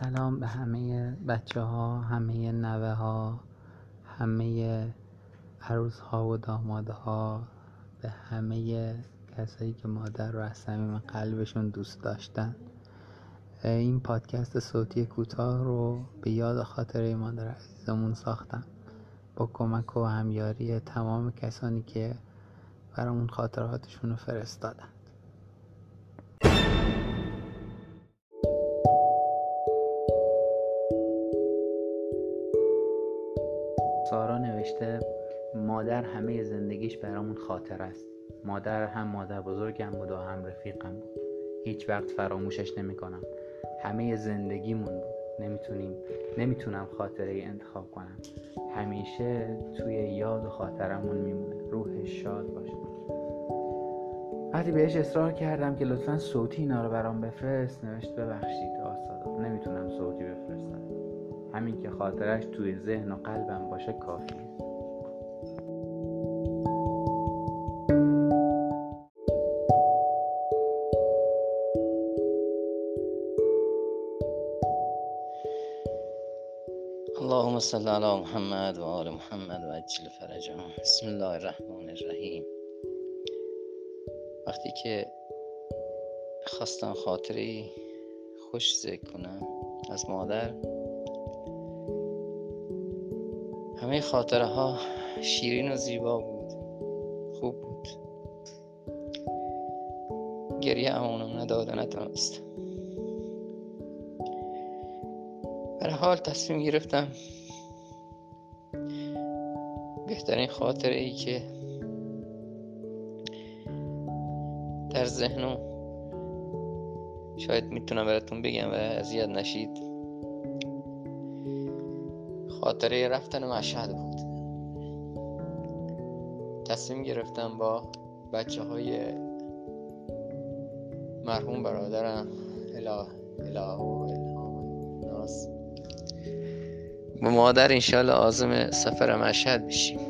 سلام به همه بچه ها همه نوه ها همه عروس ها و داماد ها به همه کسایی که مادر رو از صمیم قلبشون دوست داشتن. این پادکست صوتی کوتاه رو به یاد خاطره مادر عزیزمون ساختم. با کمک و همیاری تمام کسانی که برامون خاطراتشون رو فرستادن. سارا نوشته مادر همه زندگیش برامون خاطر است. مادر هم مادر بزرگم بود و هم رفیقم بود. هیچ وقت فراموشش نمی‌کنم. همه زندگیمون بود. نمی‌تونیم نمی‌تونم خاطره ای انتخاب کنم. همیشه توی یاد و خاطرمون میمونه. روحش شاد باشه وقتی بهش اصرار کردم که لطفا صوتی اینا رو برام بفرست نوشت ببخشید آسادا. نمی‌تونم صوتی بفرستم. همین که خاطرش توی ذهن و قلبم باشه کافیه. اللهم صل علی محمد و آل محمد و عجل فرجهم بسم الله الرحمن الرحیم. وقتی که خواستم خاطری خوش ذکر کنم از مادر همه خاطره ها شیرین و زیبا بود. خوب بود. گریه امونم نداد و نتونستم در حال تصمیم گرفتم بهترین خاطره ای که در ذهنم شاید می‌تونم براتون بگم و اذیت نشید. خاطره رفتن مشهد بود. تصمیم گرفتم با بچه های مرحوم برادرم اله اله ناس با مادر انشالله آزم سفر مشهد بشیم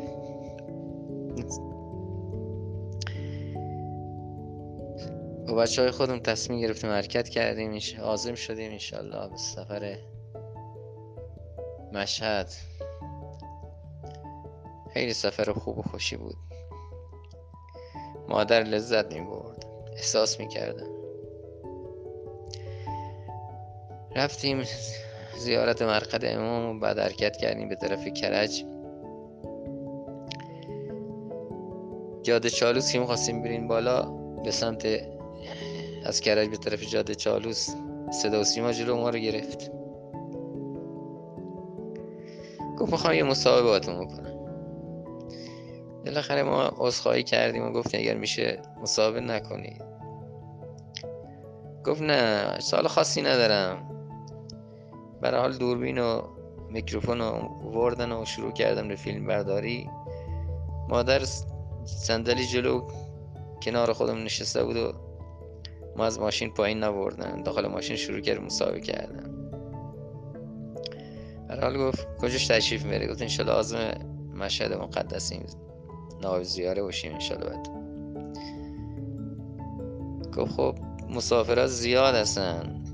با بچه های خودم تصمیم گرفتیم حرکت کردیم آزم شدیم انشالله به سفر مشهد. خیلی سفر خوب و خوشی بود. مادر لذت می برد احساس می کردم رفتیم زیارت مرقد امام و بعد حرکت کردیم به طرف کرج. جاده چالوس که می‌خواستیم بریم بالا به سمت از کرج به طرف جاده چالوس صدا و سیما جلو ما رو گرفت. گفت می‌خوام یه مصاحبه باتون بکنم. بالاخره ما عذرخواهی کردیم و گفتیم اگر میشه مصاحبه نکنید گفت نه سال خاصی ندارم. برای حال دوربین و میکروفون رو وردن و شروع کردم به فیلم برداری. مادر صندلی جلو کنار خودم نشسته بود و ما از ماشین پایین نوردن داخل ماشین شروع کرد مصاحبه کردن. هر حال گفت کجاش تشریف میره گفت انشالله آزم مشهد مقدسیم. نایب زیاره باشیم انشالله بعد. گفت خب مسافرات زیاد هستن.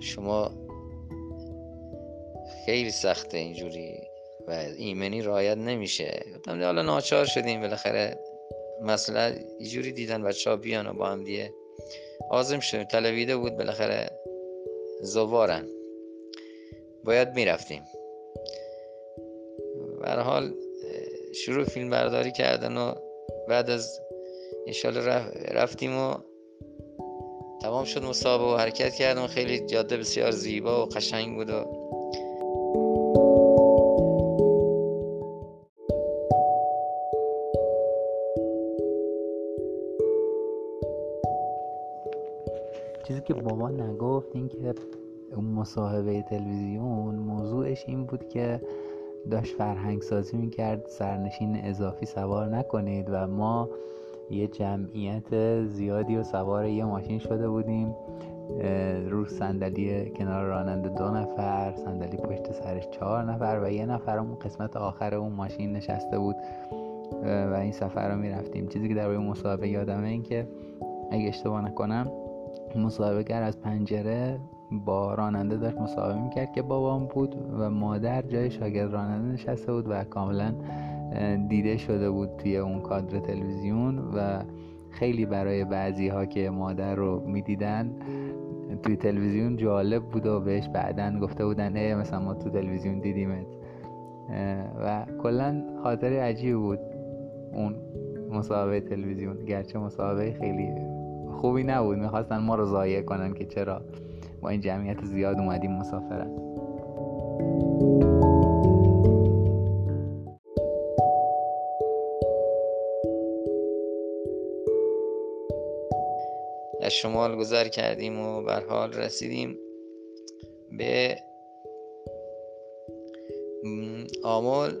شما خیلی سخته اینجوری و ایمنی رایت نمیشه. گفتم حالا ناچار شدیم. بالاخره مسئله اینجوری دیدن بچه ها بیان و با هم دیگه آزم شدیم. تلویده بود بالاخره زوارن. باید می‌رفتیم. حال شروع فیلم برداری کردن و بعد از انشالله رفتیم و تمام شد. مصابه و حرکت کردم. خیلی جاده بسیار زیبا و قشنگ بود و چیزی که بابا نگفت این که اون مصاحبه تلویزیون موضوعش این بود که داشت فرهنگ سازی می‌کرد سرنشین اضافی سوار نکنید و ما یه جمعیت زیادی و سوار یه ماشین شده بودیم رو صندلی کنار راننده دو نفر صندلی پشت سرش چهار نفر و یه نفر اون قسمت آخر اون ماشین نشسته بود. و این سفر رو می‌رفتیم. چیزی که در روی مصاحبه یادمه این که اگه اشتباه نکنم مصاحبهگر از پنجره با راننده داشت مصاحبه می‌کرد که بابام بود و مادر جای شاگرد راننده نشسته بود و کاملا دیده شده بود توی اون کادر تلویزیون و خیلی برای بعضی ها که مادر رو می‌دیدن توی تلویزیون جالب بود و بهش بعدا گفته بودن ای مثلا ما تو تلویزیون دیدیمت. و کلا خاطر عجیب بود اون مصاحبه تلویزیون گرچه مصاحبه خیلی خوبی نبود می‌خواستن ما رو ضایع کنن که چرا. با این جمعیت زیاد اومدیم مسافرت. از شمال گذر کردیم و بر حال رسیدیم به آمال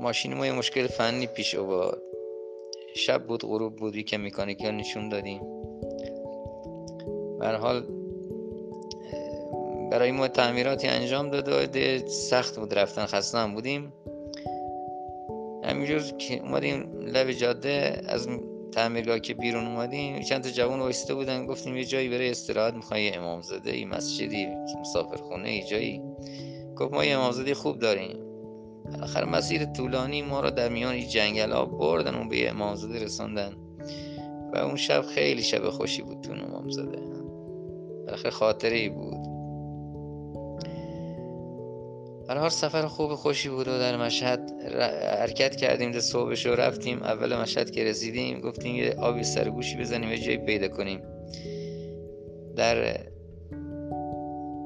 ماشین ما یه مشکل فنی پیش آورد. شب بود غروب بود که مکانیکال نشون دادیم. بر حال برای ما تعمیراتی انجام داده سخت بود رفتن خسته هم بودیم. همینجور که اومدیم لب جاده از تعمیرگاه که بیرون اومدیم چند تا جوان وایسته بودن گفتیم یه جایی برای استراحت می‌خوای امام زاده ای مسجدی مسافرخونه ای جایی. گفت ما یه امامزاده خوب داریم. بالاخره مسیر طولانی ما رو در میان جنگل ها بردن و به امامزاده رساندن. و اون شب خیلی شب خوشی بود تو امامزاده بالاخره خاطره ای بود. هر سفر خوب خوشی بود و در مشهد حرکت کردیم ده صبحش رو رفتیم. اول مشهد که رسیدیم گفتیم یه آبی سرگوشی بزنیم یه جایی پیدا کنیم. در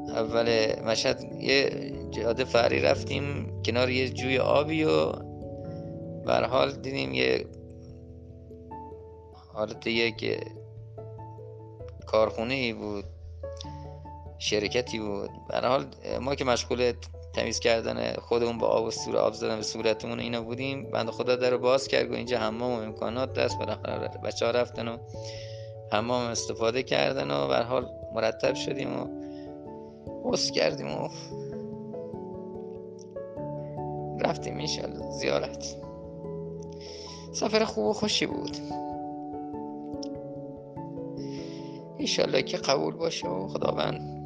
اول مشهد یه جاده فری رفتیم کنار یه جوی آبی و حال دیدیم یه حالت یک کارخونه ای بود شرکتی بود. حال ما که مشغول تمیز کردن خودمون با آب و سور آب زدن به صورتمون اینا بودیم. بند خدا در رو باز کرد و اینجا حمام و امکانات دست بالاخره بچه ها رفتن و حمام استفاده کردن و بر حال مرتب شدیم و حس کردیم و رفتیم انشالله زیارت. سفر خوب و خوشی بود. انشالله که قبول باشه و خداوند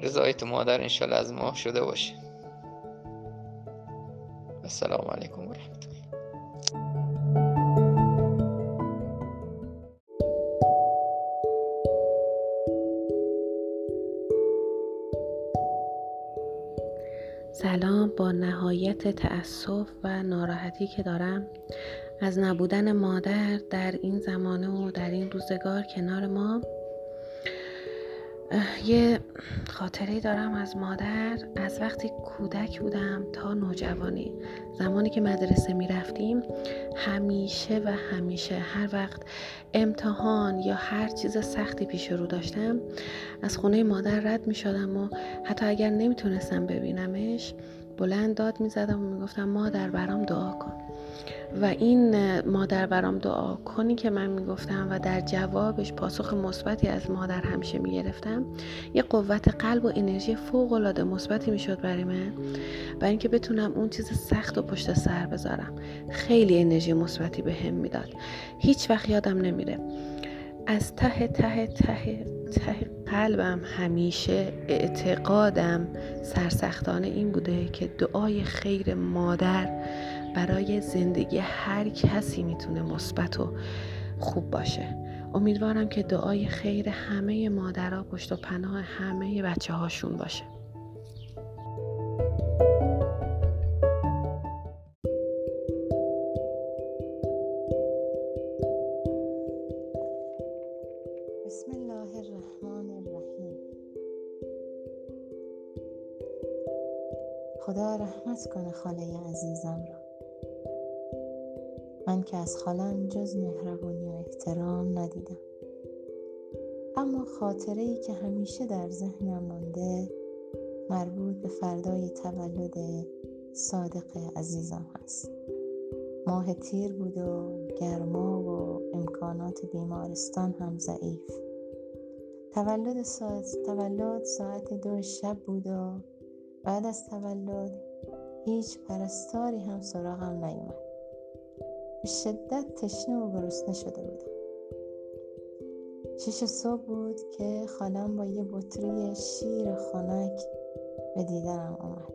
رضایت مادر انشالله از ما شده باشه. السلام علیکم و رحمت سلام با نهایت تأسف و ناراحتی که دارم از نبودن مادر در این زمانه و در این روزگار کنار ما یه خاطره دارم از مادر. از وقتی کودک بودم تا نوجوانی. زمانی که مدرسه می رفتیم همیشه و همیشه هر وقت امتحان یا هر چیز سختی پیش رو داشتم از خونه مادر رد می شدم و حتی اگر نمی‌تونستم ببینمش بلند داد می زدم و می گفتم مادر برام دعا کن. و این مادر برام دعا کنی که من می‌گفتم و در جوابش پاسخ مثبتی از مادر همیشه می‌گرفتم. یه قوت قلب و انرژی فوق العاده مثبتی می‌شد برای من. برای اینکه بتونم اون چیز سخت و پشت سر بذارم. خیلی انرژی مثبتی به هم می‌داد. هیچ وقت یادم نمیره. از ته ته ته ته قلبم همیشه اعتقادم سرسختانه این بوده که دعای خیر مادر برای زندگی هر کسی می‌تونه مثبت و خوب باشه. امیدوارم که دعای خیر همه مادرها پشت و پناه همه بچه هاشون باشه. بسم الله الرحمن الرحیم. خدا رحمت کنه خاله عزیزم. را من که از خالم جز مهربونی و احترام ندیدم. اما خاطره ای که همیشه در ذهنم مانده مربوط به فردای تولد صادق عزیزم هست. ماه تیر بود و گرما و امکانات بیمارستان هم ضعیف. تولد ساعت, تولد ساعت دو شب بود و بعد از تولد هیچ پرستاری هم سراغم نیومد. به شدت تشنه و گرسنه شده بودم شش صبح بود که خالم با یه بطری شیر خنک به دیدنم آمد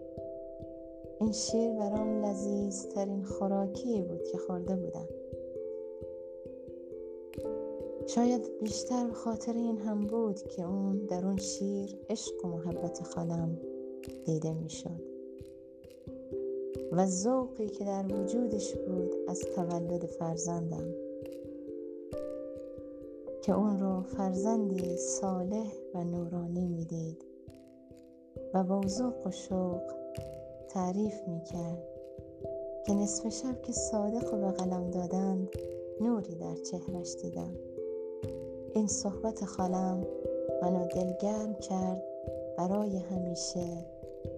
این شیر برام لذیذترین خوراکی بود که خورده بودم شاید بیشتر به خاطر این هم بود که اون در اون شیر عشق و محبت خالم دیده می‌شد و ذوقی که در وجودش بود از تولد فرزندم. که اون رو فرزندی صالح و نورانی می‌دید و با ذوق و شوق تعریف می‌کرد که نصف شب که صادق و به قلم دادند نوری در چهرش دیدم. این صحبت خالم منو دلگرم کرد برای همیشه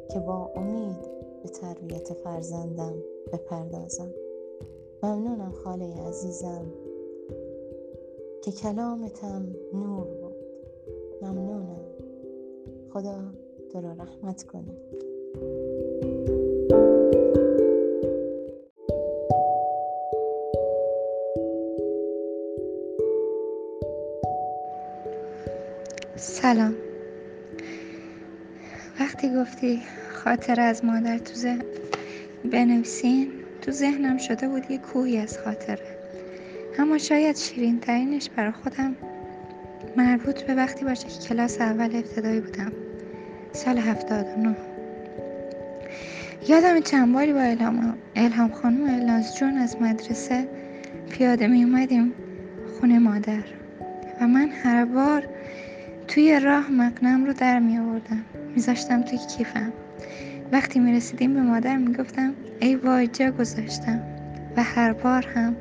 که با امید به تربیت فرزندم بپردازم. ممنونم خاله عزیزم که کلامتم نور بود. ممنونم. خدا تو را رحمت کنه. سلام. وقتی گفتی خاطر از مادر تو ذهن. بنویسین تو ذهنم شده بود یه کوهی از خاطره. اما شاید شیرین ترینش برای خودم مربوط به وقتی باشه که کلاس اول ابتدایی بودم. سال هفتاد و نه. یادم چند باری با الهام, الهام خانم و الناز جون از مدرسه پیاده می اومدیم خونه مادر. و من هر بار توی راه مقنم رو در می آوردم. میذاشتم توی کیفم. وقتی می رسیدیم به مادر می گفتم ای وای جا گذاشتم. و هر بار هم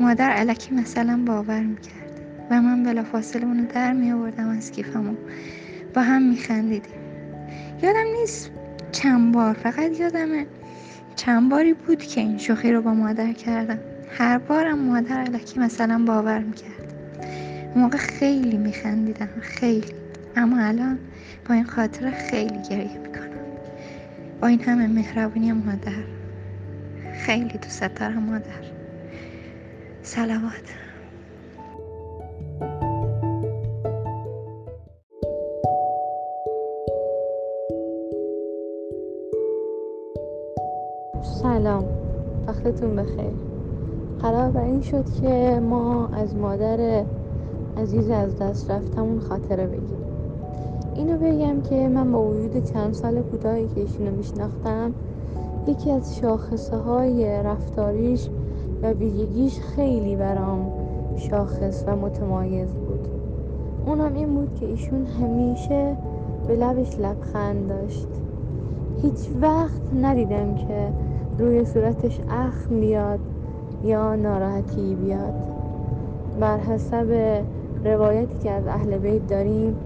مادر علکی مثلا باور می کرد. و من بلافاصله اونو در می آوردم از کیفم و با هم می خندیدیم. یادم نیست چند بار فقط یادمه چند باری بود که این شوخی رو با مادر کردم. هر بارم مادر علکی مثلا باور می‌کرد موقع خیلی میخندیدم خیلی. اما الان با این خاطره خیلی گریه با این همه مهربونی مادر. خیلی دوست دارم مادر. سلامات سلام. وقتتون بخیر. قرار بر این شد که ما از مادر عزیز از دست رفتمون خاطره بگیم. اینو بگم که من با وجود چند سال کوتاهی که ایشونو میشناختم یکی از شاخصه های رفتاریش و ویژگیش خیلی برام شاخص و متمایز بود. اونم این بود که ایشون همیشه به لبش لبخند داشت. هیچ وقت ندیدم که روی صورتش اخم بیاد یا ناراحتی بیاد. بر حسب روایتی که از اهل بیت داریم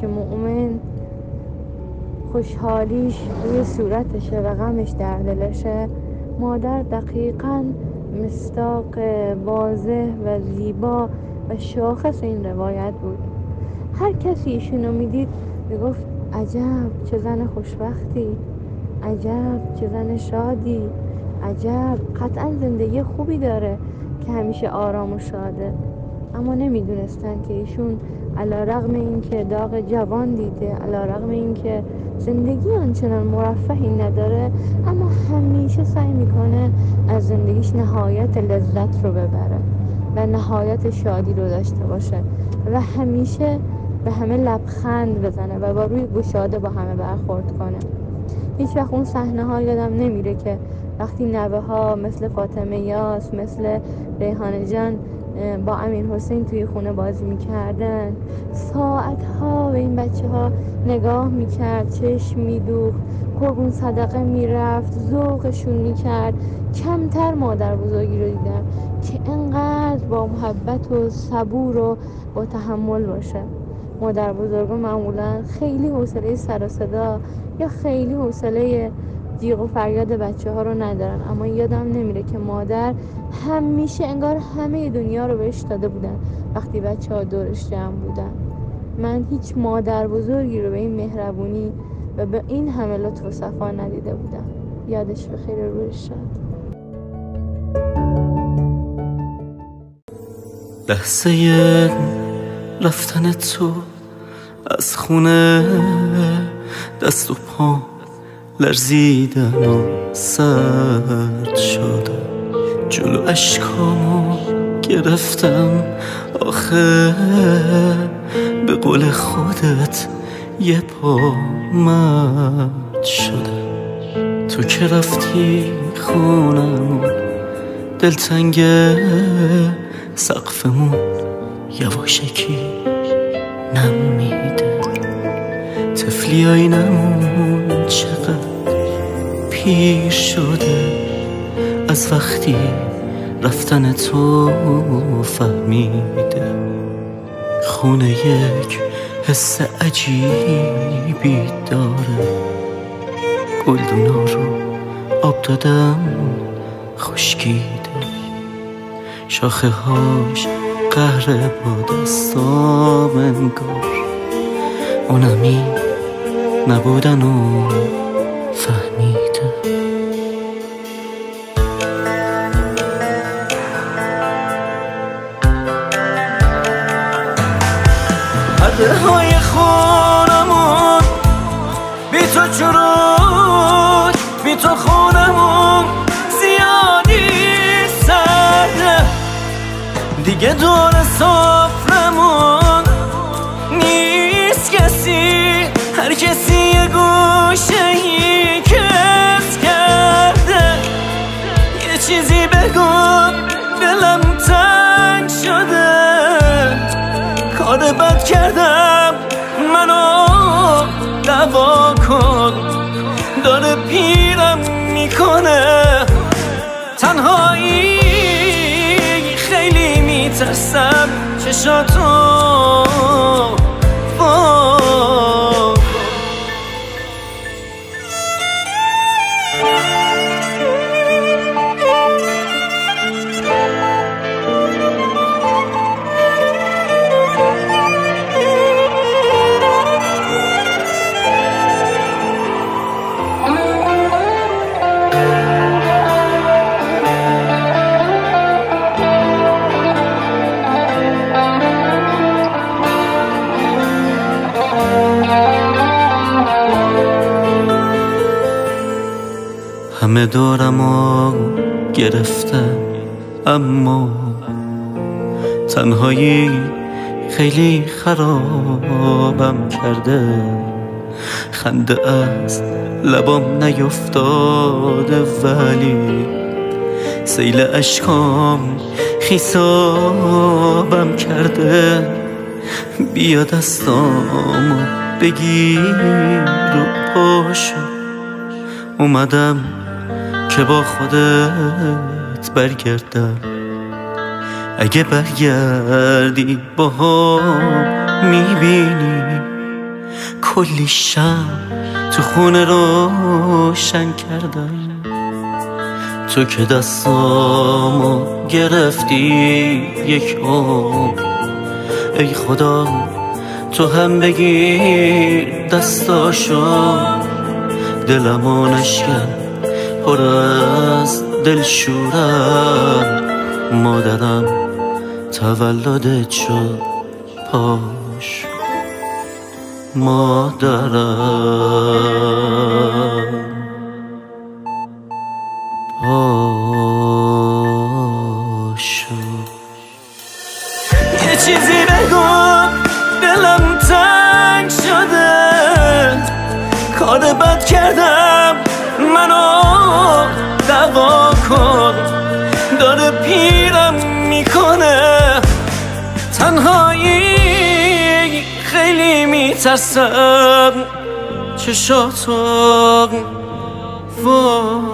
که مؤمن خوشحالیش روی صورتشه و غمش در دلشه. مادر دقیقا مستاق واضح و زیبا و شاخص این روایت بود. هر کسی ایشونو می‌دید می‌گفت عجب چه زن خوشبختی. عجب چه زن شادی. عجب قطعا زندگی خوبی داره که همیشه آرام و شاده اما نمی‌دونستن که ایشون علا رغم این که داغ جوان دیده علا رغم این که زندگی آنچنان مرفهی نداره اما همیشه سعی می‌کنه از زندگیش نهایت لذت رو ببره و نهایت شادی رو داشته باشه و همیشه به همه لبخند بزنه و با روی گشاده با همه برخورد کنه. هیچ وقت اون صحنه ها یادم نمیره که وقتی نوه ها مثل فاطمه یاس مثل ریحانه جان با امیر حسین توی خونه بازی می‌کردن. ساعت ها به این بچه ها نگاه می‌کرد چشم میدوخت. قربون صدقه می‌رفت ذوقشون می‌کرد. کمتر مادر بزرگی رو دیدم که انقدر با محبت و صبور و با تحمل باشه. مادر بزرگ معمولا خیلی حوصله سر صدا یا خیلی حوصله جیغ و فریاد بچه ها رو ندارن. اما یادم نمیره که مادر همیشه انگار همه دنیا رو بهش داده بودن. وقتی بچه ها دورش جمع بودن. من هیچ مادر بزرگی رو به این مهربونی و به این همه لطف و صفا ندیده بودم. یادش به خیر روش شد لحظه رفتن تو از خونه دست و لرزیدن و سرد شده جلو اشکامو گرفتم. آخه به قول خودت یه پا مد شده. تو که رفتی خونمون؟ دلتنگ سقفمون یواشکی نمیده. تفلی آینمون چقدر پیر شده از وقتی رفتن تو فهمیده. خونه یک حس عجیبی داره. گلدونا رو آب دادم خشکیده. شاخه هاش قهر با دستام انگار. اونمی نبودن و چروک بی تو خونمون زیادی سرده دیگه دور صفرمون نیست کسی. هر کسی یه گوشه میترسم چشاتو اما تنهایی خیلی خرابم کرده. خنده از لبام نیفتاده ولی سیل اشکام خیسابم کرده. بیا دستامو بگیر و پاشو. اومدم که با خودت برگردم. اگه برگردی با هم می‌بینی کلی شم تو خونه روشن کردم. تو که دستامو گرفتی یک عمر. ای خدا تو هم بگیر دستاشو. دلمو نشکن پر از دلشورم. مادرم تولدت شد پاش مادرم پاشو. یه چیزی بگو. میترسم چشاتو وا